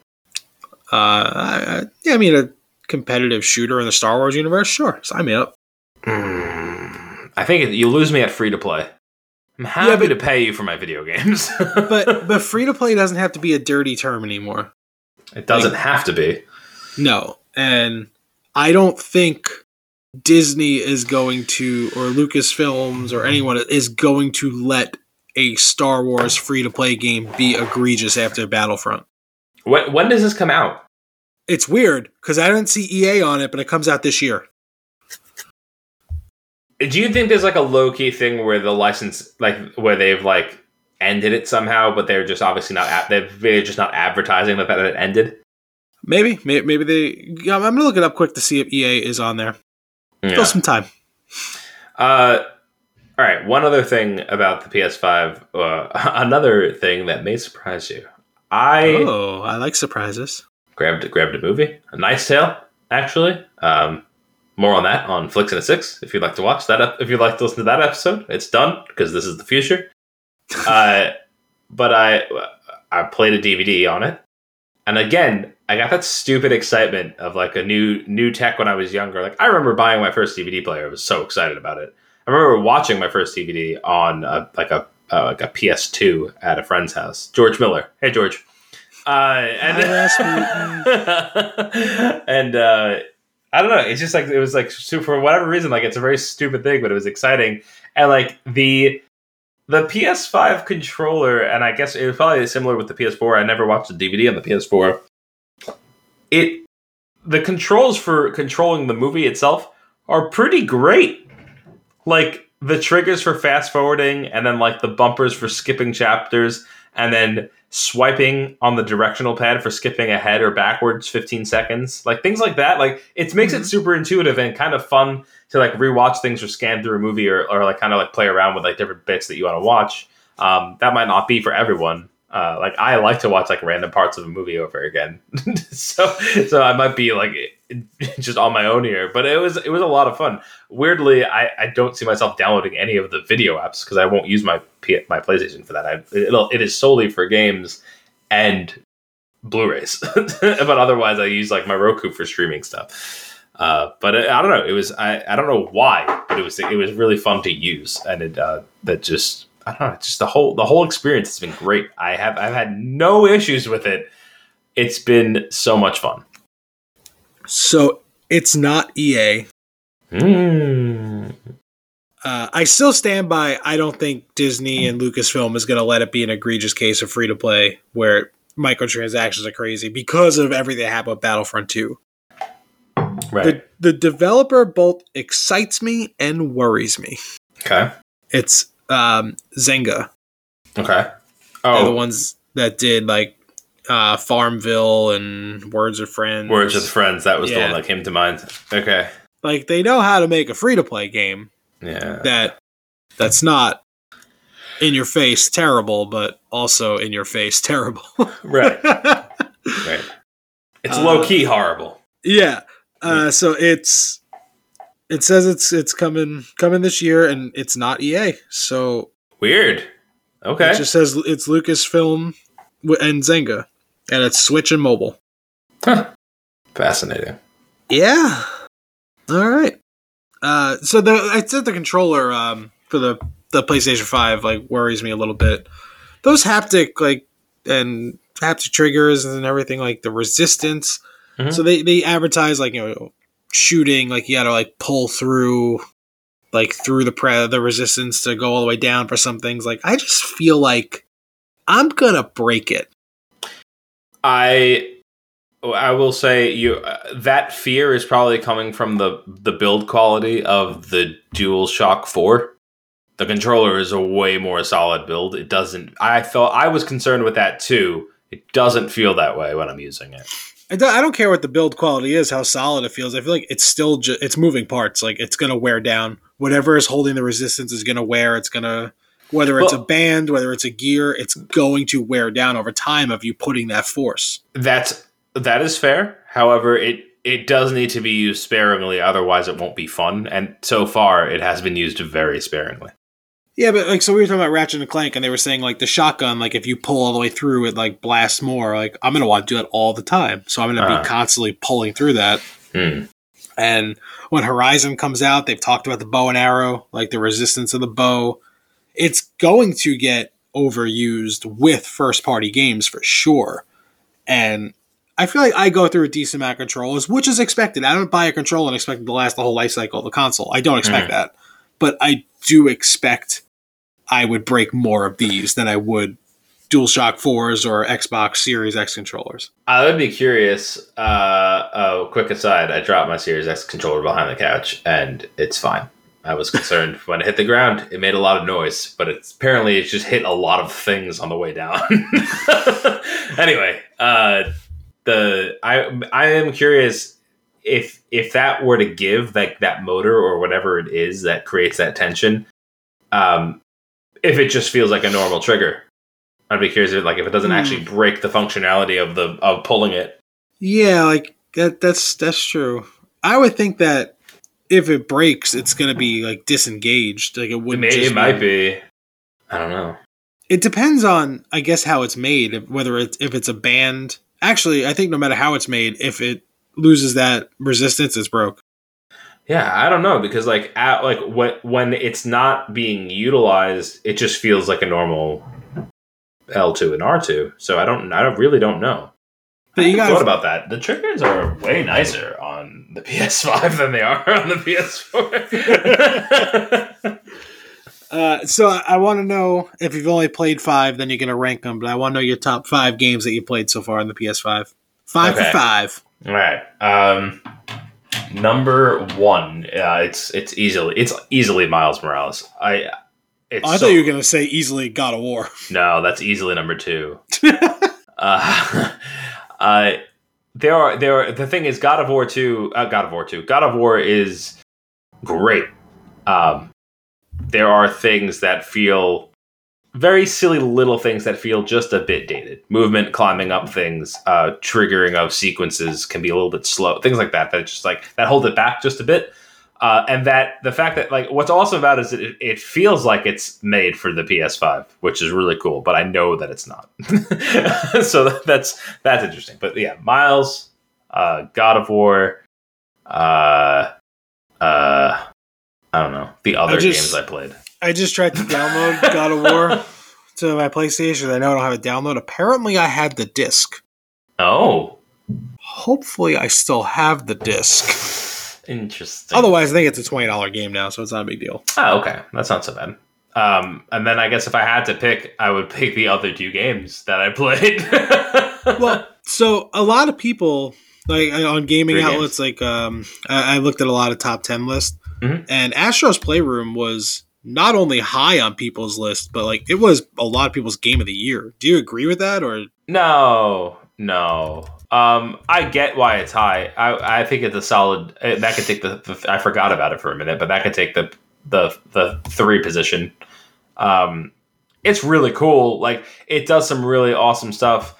Uh, I, yeah, I mean, a competitive shooter in the Star Wars universe, sure, sign me up. Mm, I think you lose me at free to play. I'm happy but- to pay you for my video games, But but free to play doesn't have to be a dirty term anymore. it doesn't have to be. No, and I don't think Disney is going to, or Lucasfilms, or anyone is going to let a Star Wars free to play game be egregious after Battlefront. When, when does this come out? It's weird because I didn't see EA on it, but it comes out this year. Do you think there's like a low key thing where the license, like where they've like ended it somehow, but they're just obviously not they're just not advertising the fact that it ended? Maybe, maybe, maybe they. I'm gonna look it up quick to see if EA is on there. Still some time. Uh, all right. One other thing about the PS5. Uh, another thing that may surprise you. I Oh, I like surprises. grabbed grabbed a movie, a nice tale, actually. Um, more on that on Flicks and a Six. If you'd like to watch that, ep- if you'd like to listen to that episode, it's done because this is the future. uh, but I I played a DVD on it, and again, I got that stupid excitement of like a new new tech when I was younger. Like I remember buying my first DVD player. I was so excited about it. I remember watching my first DVD on a, like a uh, like a PS2 at a friend's house. George Miller. Hey George. Uh, and and uh, I don't know. It's just like it was like for whatever reason, like it's a very stupid thing, but it was exciting. And like the the PS5 controller, and I guess it was probably similar with the PS4. I never watched a DVD on the PS4. It the controls for controlling the movie itself are pretty great. Like the triggers for fast forwarding, and then like the bumpers for skipping chapters, and then swiping on the directional pad for skipping ahead or backwards 15 seconds like things like that like it makes it super intuitive and kind of fun to like rewatch things or scan through a movie or, or like kind of like play around with like different bits that you want to watch. Um, that might not be for everyone uh, like i like to watch like random parts of a movie over again. So so i might be like just on my own here but it was it was a lot of fun. Weirdly i, I don't see myself downloading any of the video apps because i won't use my P- my playstation for that. I, it'll, it is solely for games and blu-rays. But otherwise i use like my roku for streaming stuff. Uh, but it, i don't know. It was I, I don't know why but it was it was really fun to use and it uh, that just i don't know just the whole the whole experience has been great i have i've had no issues with it it's been so much fun So it's not EA. mm. Uh, I still stand by. I don't think Disney and Lucasfilm is going to let it be an egregious case of free to play where microtransactions are crazy because of everything that happened with Battlefront 2. right The, the developer both excites me and worries me. okay It's um, Zynga. okay. They're the oh. ones that did like uh, Farmville and Words of Friends. words of friends that was the one that came to mind. Okay. Like they know how to make a free to play game yeah. that that's not in your face terrible, but also in your face terrible. right. Right. It's Uh, low key horrible. yeah. Uh, so it's it says it's it's coming coming this year, and it's not EA. So weird okay it just says it's Lucasfilm and Zynga, and it's Switch and mobile. Huh. Fascinating. Yeah. All right. Uh, so the I said the controller um, for the the PlayStation Five like worries me a little bit. Those haptic like and haptic triggers and everything like the resistance. Mhm. So they they advertise like you know shooting like you got to like pull through like through the pre- the resistance to go all the way down for some things. Like I just feel like I'm gonna break it. I I will say you uh, that fear is probably coming from the the build quality of the dual shock 4. The controller is a way more solid build. It doesn't I thought I was concerned with that too. It doesn't feel that way when I'm using it. I don't, care what the build quality is, how solid it feels. I feel like it's still ju- it's moving parts. Like it's gonna wear down. Whatever is holding the resistance is gonna wear. It's gonna whether it's Well- a band, whether it's a gear, it's going to wear down over time of you putting that force. That's that is fair. However, it it does need to be used sparingly, otherwise it won't be fun. And so far, it has been used very sparingly. Yeah, but like so we were talking about Ratchet and Clank, and they were saying like the shotgun, like if you pull all the way through, it like blasts more. Like I'm gonna want to do that all the time, so I'm gonna Uh. be constantly pulling through that. Hmm. And when Horizon comes out, they've talked about the bow and arrow, like the resistance of the bow. It's going to get overused with first party games for sure. And I feel like I go through a decent amount of controllers, which is expected. I don't buy a controller and expect it to last the whole life cycle of the console. I don't expect that. But I do expect I would break more of these than I would DualShock 4s or Xbox Series X controllers. I would be curious. Uh, oh, quick aside: I dropped my Series X controller behind the couch, and it's fine. I was concerned when it hit the ground; it made a lot of noise, but it's apparently it just hit a lot of things on the way down. anyway, uh, the I I am curious if if that were to give like that motor or whatever it is that creates that tension, um, if it just feels like a normal trigger. I'd be curious if like if it doesn't Hmm. actually break the functionality of the of pulling it. Yeah, like that that's that's true. I would think that if it breaks, it's gonna be like disengaged. Like it It, wouldn't may, just it might be. I don't know. It depends on I guess how it's made, whether it's if it's a band. Actually, I think no matter how it's made, if it loses that resistance, it's broke. Yeah, I don't know because like at like when when it's not being utilized, it just feels like a normal L two and R two. So I don't I don't really don't know. But you hadn't thought about that. The triggers are way nicer on the PS5 than they are on the PS4. Uh, so I, want to know if you've only played five, then you're gonna rank them. But I want to know your top five games that you played so far on the PS5. Five Okay. for five. All right. Um, number one, uh, it's it's easily it's easily Miles Morales. I it's I so- thought you were gonna say easily God of War. no, that's easily number two. uh, uh, there are there are, the thing is God of War two, uh, God of War two, God of War is great. Um, there are things that feel very silly little things that feel just a bit dated. Movement, climbing up things, uh, triggering of sequences can be a little bit slow. Things like that that just like that hold it back just a bit. Uh, and that the fact that like what's awesome about it is it, it feels like it's made for the PS5, which is really cool. But I know that it's not. so that's that's interesting. But yeah, Miles, uh, God of War, uh, uh, I don't know the other just- games I played. I just tried to download God of War to my PlayStation. I know I don't have a download. Apparently, I had the disc. Oh, Hopefully, I still have the disc. interesting. Otherwise, I think it's a twenty dollar game now, so it's not a big deal. Oh, okay. That's not so bad. Um, and then I guess if I had to pick, I would pick the other two games that I played. Well, so a lot of people like on gaming Free outlets, like um, I, I looked at a lot of top ten lists, Mhm. and Astro's Playroom was not only high on people's list, but like it was a lot of people's game of the year. Do you agree with that, or no, no. Um, I get why it's high. I, I think it's a solid. eh, That could take the, the. I forgot about it for a minute, but that could take the the the three position. Um, it's really cool. Like it does some really awesome stuff.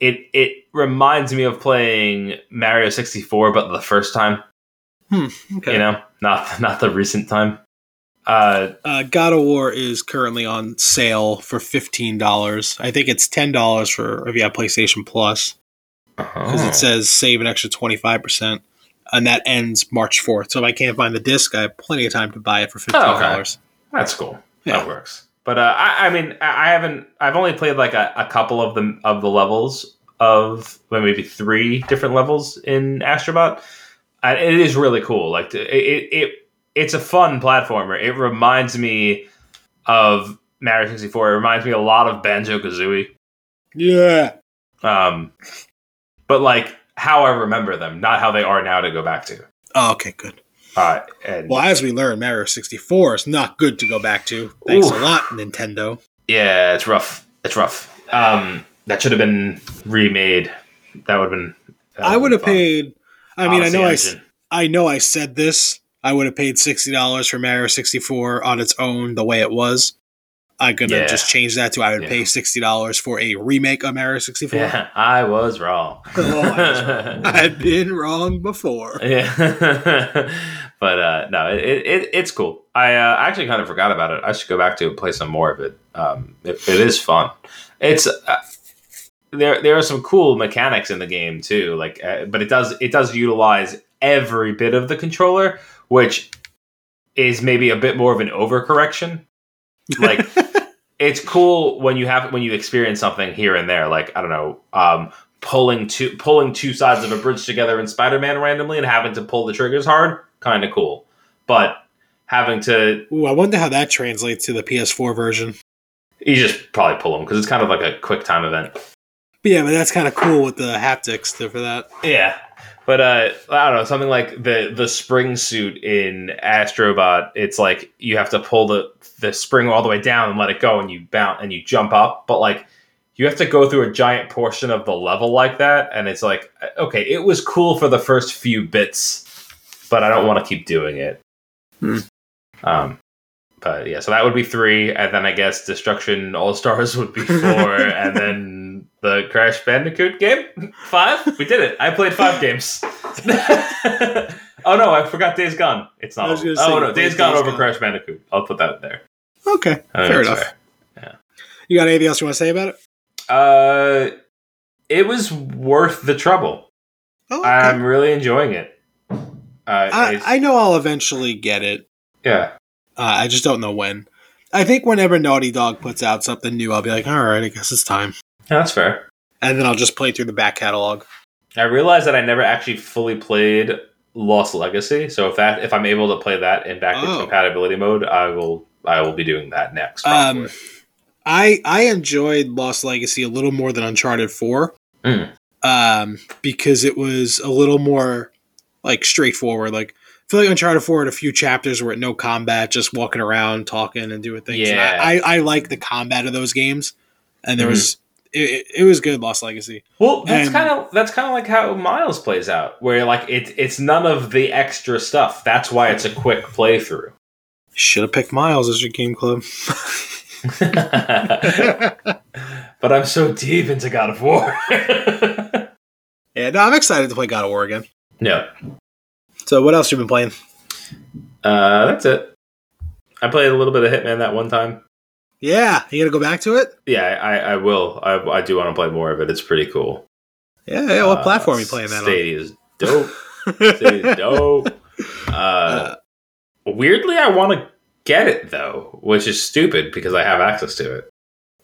It it reminds me of playing Mario sixty four, but the first time. Hmm, okay? You know, not not the recent time. Uh, Uh, God of War is currently on sale for fifteen dollars. I think it's ten dollars for if you have PlayStation Plus because oh. it says save an extra twenty five percent. and that ends March fourth. So if I can't find the disc, I have plenty of time to buy it for fifteen dollars. That's cool. Yeah. That works. But uh, I, I mean, I I haven't. I've only played like a, a couple of them of the levels of well, maybe three different levels in Astrobot. And it is really cool. Like it, it, it it's a fun platformer. It reminds me of Mario sixty four. It reminds me a lot of Banjo Kazooie. Yeah. Um, but like how I remember them, not how they are now to go back to. Oh, okay, good. Uh, and Well, as we learned, Mario sixty four is not good to go back to. Thanks Ooh. a lot, Nintendo. Yeah, it's rough. It's rough. Um, that should have been remade. That would have been. that I would have paid. I mean, I know I, Odyssey. I know I said this. I would have paid sixty dollars for Mario sixty four on its own, the way it was. I'm gonna Yeah. just change that to I would Yeah. pay sixty dollars for a remake of Mario sixty four. Yeah, I was wrong. Oh, I. I've been wrong before. yeah, but uh, no, it, it it's cool. I uh, actually kind of forgot about it. I should go back to and play some more of it. Um, it, it is fun. It's uh, there. There are some cool mechanics in the game too. Like, uh, but it does it does utilize every bit of the controller, which is maybe a bit more of an overcorrection. Like, it's cool when you have when you experience something here and there. Like, I don't know. Um, pulling two pulling two sides of a bridge together in Spider-Man randomly and having to pull the triggers hard, kind of cool. But having to Ooh, I wonder how that translates to the PS4 version. you just probably pull them because it's kind of like a quick time event. But yeah, but that's kind of cool with the haptics for that. Yeah. But uh, I don't know something like the the spring suit in Astrobot. It's like you have to pull the the spring all the way down and let it go, and you bounce and you jump up. But like you have to go through a giant portion of the level like that, and it's like okay, it was cool for the first few bits, but I don't want to keep doing it. Hmm. Um, but yeah, so that would be three, and then I guess Destruction All Stars would be four, and then the Crash Bandicoot game five. We did it. I played five games. oh no, I forgot Days Gone. It's not. Over. say, Oh no, you Days played Gone Days over Gone. Crash Bandicoot. I'll put that there. Okay, fair that's enough. fair. You got anything else you want to say about it? Uh, it was worth the trouble. Oh, okay. I'm really enjoying it. Uh, I, I know I'll eventually get it. yeah. Uh, I just don't know when. I think whenever Naughty Dog puts out something new, I'll be like, all right, I guess it's time. That's fair. And then I'll just play through the back catalog. I realized that I never actually fully played Lost Legacy, so if that if I'm able to play that in backwards Oh. compatibility mode, I will I will be doing that next. Um. I I enjoyed Lost Legacy a little more than Uncharted Four, Mm. um, because it was a little more like straightforward. Like I feel like Uncharted Four had a few chapters where it no combat, just walking around, talking, and doing things. And Yeah. I, I I like the combat of those games, and there Mhm. was it, it- was good. Lost Legacy. Well, that's kind of that's kind of like how Miles plays out, where like it it's none of the extra stuff. That's why it's a quick playthrough. Should have picked Miles as your game club. but I'm so deep into God of War. yeah, no, I'm excited to play God of War again. no, So, what else you been playing? uh, that's it. I played a little bit of Hitman that one time. Yeah, you gonna go back to it? Yeah, I, I will. I, I do want to play more of it. It's pretty cool. Yeah, yeah. What Uh, platform are you playing that on? Stadia is dope. on? Stadia is dope. Uh, weirdly, I want to get it though, which is stupid because I have access to it.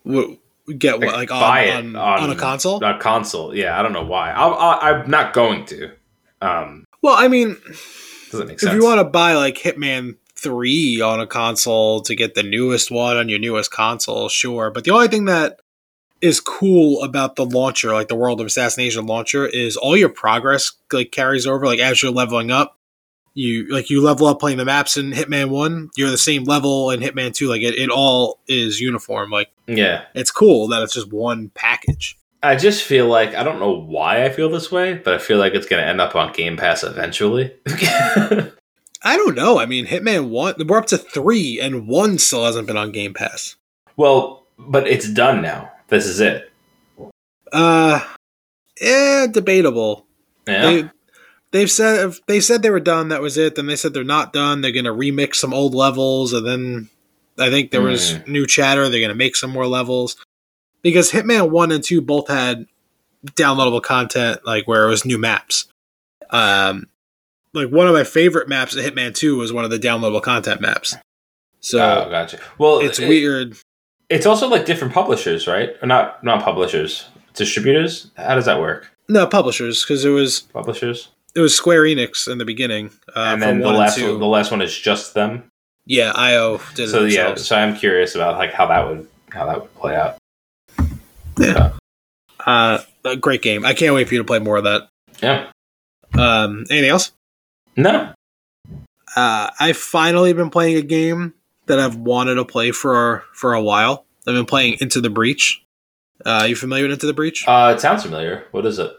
What- get what? Like, Like on, buy it on, on- on a console? Not console. Yeah, I don't know why. I'll, I'm not going to. Um, Well, I mean, doesn't make sense. if you want to buy like Hitman Three on a console to get the newest one on your newest console, sure. But the only thing that is cool about the launcher, like the World of Assassination launcher, is all your progress like carries over. Like as you're leveling up, you like you level up playing the maps in Hitman One, you're the same level in Hitman Two. Like it, it all is uniform. Like yeah, it's cool that it's just one package. I just feel like I don't know why I feel this way, but I feel like it's going to end up on Game Pass eventually. I don't know. I mean, Hitman One, we're up to three, and one still hasn't been on Game Pass. well, but it's done now. This is it. Uh, eh, debatable. Yeah. They they've said they said they were done. That was it. Then they said they're not done. They're gonna remix some old levels, and then I think there was new chatter. They're gonna make some more levels because Hitman One and Two both had downloadable content, like where it was new maps. Um, like one of my favorite maps of Hitman 2 was one of the downloadable content maps. So oh, gotcha. Well, it's it- weird. It's also like different publishers, right? Or not not publishers, distributors. How does that work? No, publishers because it was Publishers, it was Square Enix in the beginning. Uh, and then the last one, the last one is just them. yeah, IO did So it yeah, so I'm curious about like how that would how that would play out. Uh, a great game. I can't wait for you to play more of that. Yeah. Um, anything else? No. Uh, I've finally been playing a game that I've wanted to play for for a while. I've been playing Into the Breach. Uh, you familiar with Into the Breach? Uh, it sounds familiar. What is it?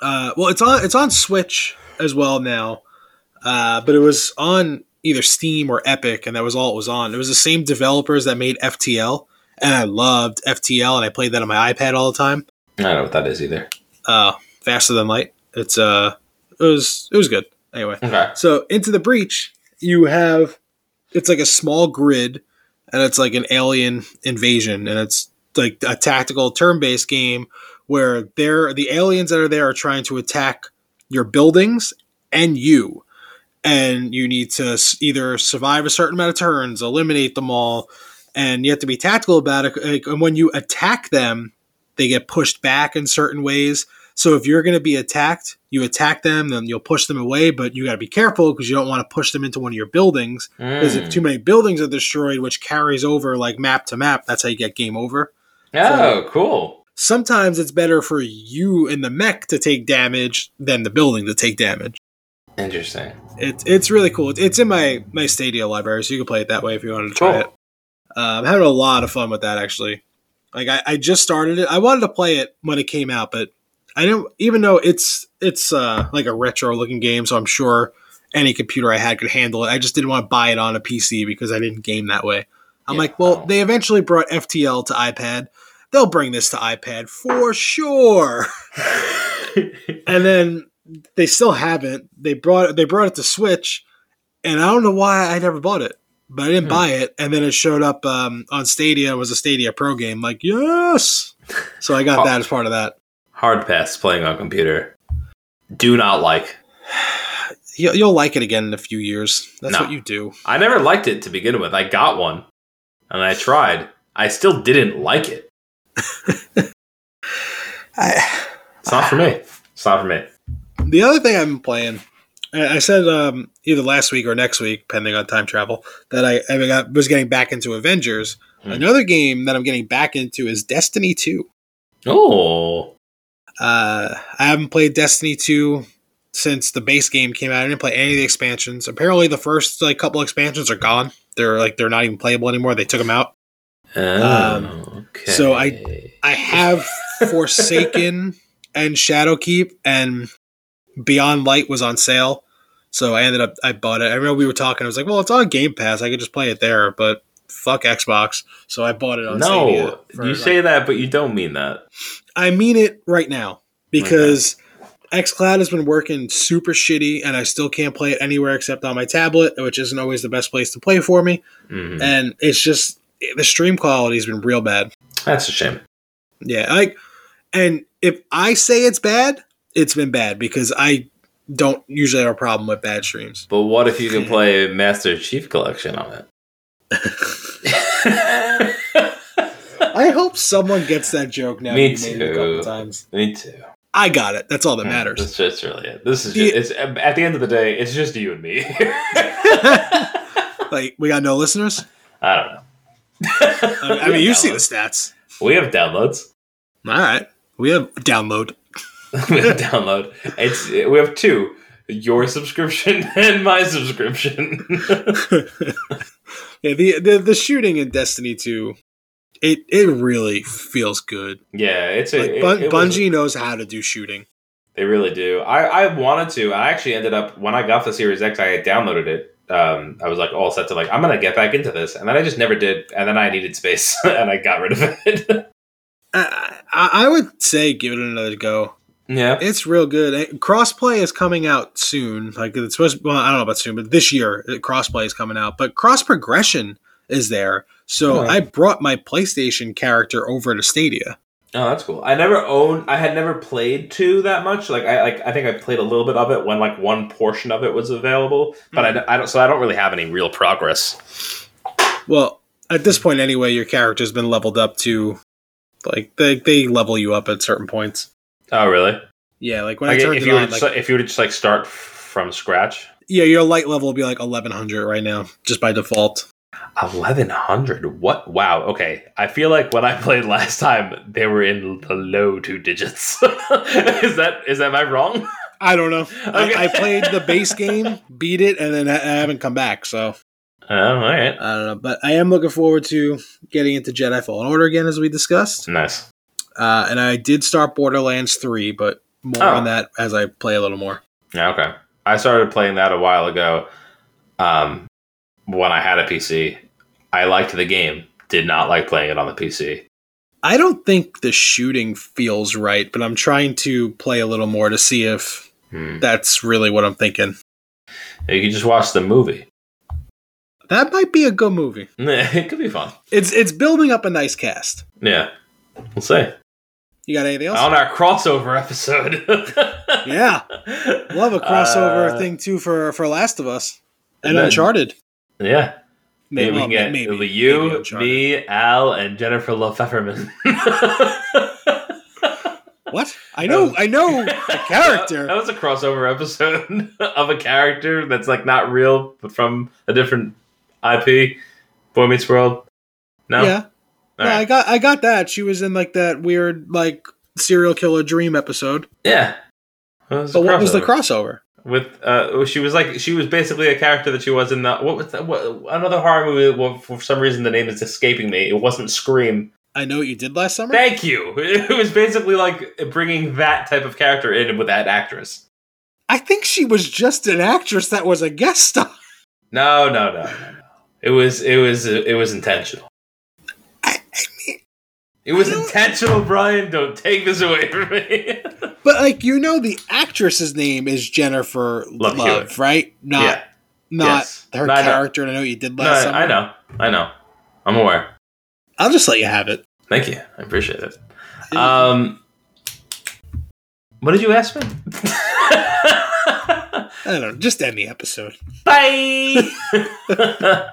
Uh, well, it's on it's on Switch as well now, uh, but it was on either Steam or Epic, and that was all it was on. It was the same developers that made FTL, and I loved FTL, and I played that on my iPad all the time. I don't know what that is either. Uh, faster than light. It's uh, it was it was good. Anyway, Okay. so into the breach, you have it's like a small grid, and it's like an alien invasion, and it's like a tactical turn-based game where they're the aliens that are there are trying to attack your buildings and you, and you need to either survive a certain amount of turns, eliminate them all, and you have to be tactical about it. And when you attack them, they get pushed back in certain ways. So if you're going to be attacked, you attack them, then you'll push them away, but you got to be careful because you don't want to push them into one of your buildings. Because if Mm. too many buildings are destroyed, which carries over like map to map, that's how you get game over. Oh, cool. Sometimes it's better for you and the mech to take damage than the building to take damage. Interesting. It's it's really cool. It's in my my Stadia library, so you can play it that way if you wanted to try Cool. it. Uh, I'm having a lot of fun with that actually. Like I, I just started it. I wanted to play it when it came out, but I didn't. Even though it's it's uh, like a retro looking game, so I'm sure any computer I had could handle it. I just didn't want to buy it on a PC because I didn't game that way. I'm Yeah. like, well, they eventually brought FTL to iPad. They'll bring this to iPad for sure. and then they still haven't. They brought they brought it to Switch, and I don't know why I never bought it, but I didn't Hmm. buy it. And then it showed up um, on Stadia. It was a Stadia Pro game. Like yes, so I got that as part of that. Hard pass playing on computer. Do not like. You, you'll like it again in a few years. That's No. what you do. I never liked it to begin with. I got one, and I tried. I still didn't like it. I, It's not for me. It's not for me. the other thing I've been playing, I said um, either last week or next week, depending on time travel, that I, I got, was getting back into Avengers. Hmm. Another game that I'm getting back into is Destiny Two. Oh, Uh, I haven't played Destiny 2 since the base game came out. I didn't play any of the expansions. Apparently, the first like couple expansions are gone. They're like they're not even playable anymore. They took them out. oh okay. so I- I have Forsaken and Shadowkeep, and Beyond Light was on sale. So I ended up I bought it. I remember we were talking. I was like, well, it's on Game Pass. I could just play it there, but fuck Xbox. So I bought it on no. for, You like, say that, but you don't mean that. I mean it right now because xCloud has been working super shitty and I still can't play it anywhere except on my tablet, which isn't always the best place to play for me. Mhm. And it's just the stream quality has been real bad. That's a shame. Yeah, like and if I say it's bad, it's been bad because I don't usually have a problem with bad streams. But what if you can play Master Chief Collection on it? I hope someone gets that joke now. Me You made it a couple too. times. Me too. I got it. That's all that matters. That's just really it. This is just, it's um, at the end of the day, it's just you and me. like we got no listeners. I don't know. I I mean, you see the stats. We have downloads. All right, we have download. we have download. It's we have two. Your subscription and my subscription. yeah, the, the the shooting in Destiny Two, it it really feels good. yeah, it's a Like it- Bun- it was- Bungie knows how to do shooting. They really do. I, I wanted to. I actually ended up when I got the Series X, I had downloaded it. Um, I was like all set to like I'm gonna get back into this, and then I just never did. And then I needed space, and I got rid of it. I, I would say give it another go. yeah, It's real good. Crossplay is coming out soon. Like it's supposed. To, well, I don't know about soon, but this year crossplay is coming out. But cross progression is there. So Oh. I brought my PlayStation character over to Stadia. Oh, that's cool. I never owned. I had never played two that much. Like I like. I think I played a little bit of it when like one portion of it was available. But I, hmm. I don't. So I don't really have any real progress. Well, at this point anyway, your character's been leveled up to like they they level you up at certain points. Oh, really? Yeah, like when Like, I turned if you on, like, just, if you were to just like start f- from scratch, yeah, your light level will be like eleven hundred right now, just by default. Eleven hundred. What? Wow. Okay. I feel like when I played last time, they were in the low two digits. is that is am I wrong? I don't know. Okay. I, I played the base game, beat it, and then I, I haven't come back. So Oh, all right. I don't know, but I am looking forward to getting into Jedi Fallen Order again, as we discussed. Nice. Uh, and I did start Borderlands three, but more Oh. on that as I play a little more. Yeah. Okay. I started playing that a while ago. Um, when I had a PC, I liked the game. Did not like playing it on the PC. I don't think the shooting feels right, but I'm trying to play a little more to see if Hmm. that's really what I'm thinking. You can just watch the movie. That might be a good movie. it could be fun. It's it's building up a nice cast. Yeah. We'll see. You got anything else? On our crossover episode. Yeah, love a crossover Uh, thing too for for Last of Us and then- Uncharted. Yeah. Maybe, well, we can maybe- it'll be maybe you, me, Al, and Jennifer Love Pfefferman. What? I know, I know the character. That was a crossover episode of a character that's like not real, but from a different IP. Boy Meets World. No. Yeah, All no, I got I got that. She was in like that weird like serial killer dream episode. Yeah. A But what was the crossover. With uh she was like she was basically a character that she was in the what was that what another horror movie well, for some reason the name is escaping me. It wasn't scream. I know what you did last summer. thank you. It was basically like bringing that type of character in with that actress. I think she was just an actress that was a guest star. no no no no no. It was it was it was intentional. I, I mean, it was intentional brian don't take this away from me but like you know, the actress's name is Jennifer Love Love, right? Not yeah not yes. her No, I know. character. And I know you did no, last summer. i know i know i'm aware I'll just let you have it. thank you i appreciate it um what did you ask me I don't know. Just end the episode. Bye.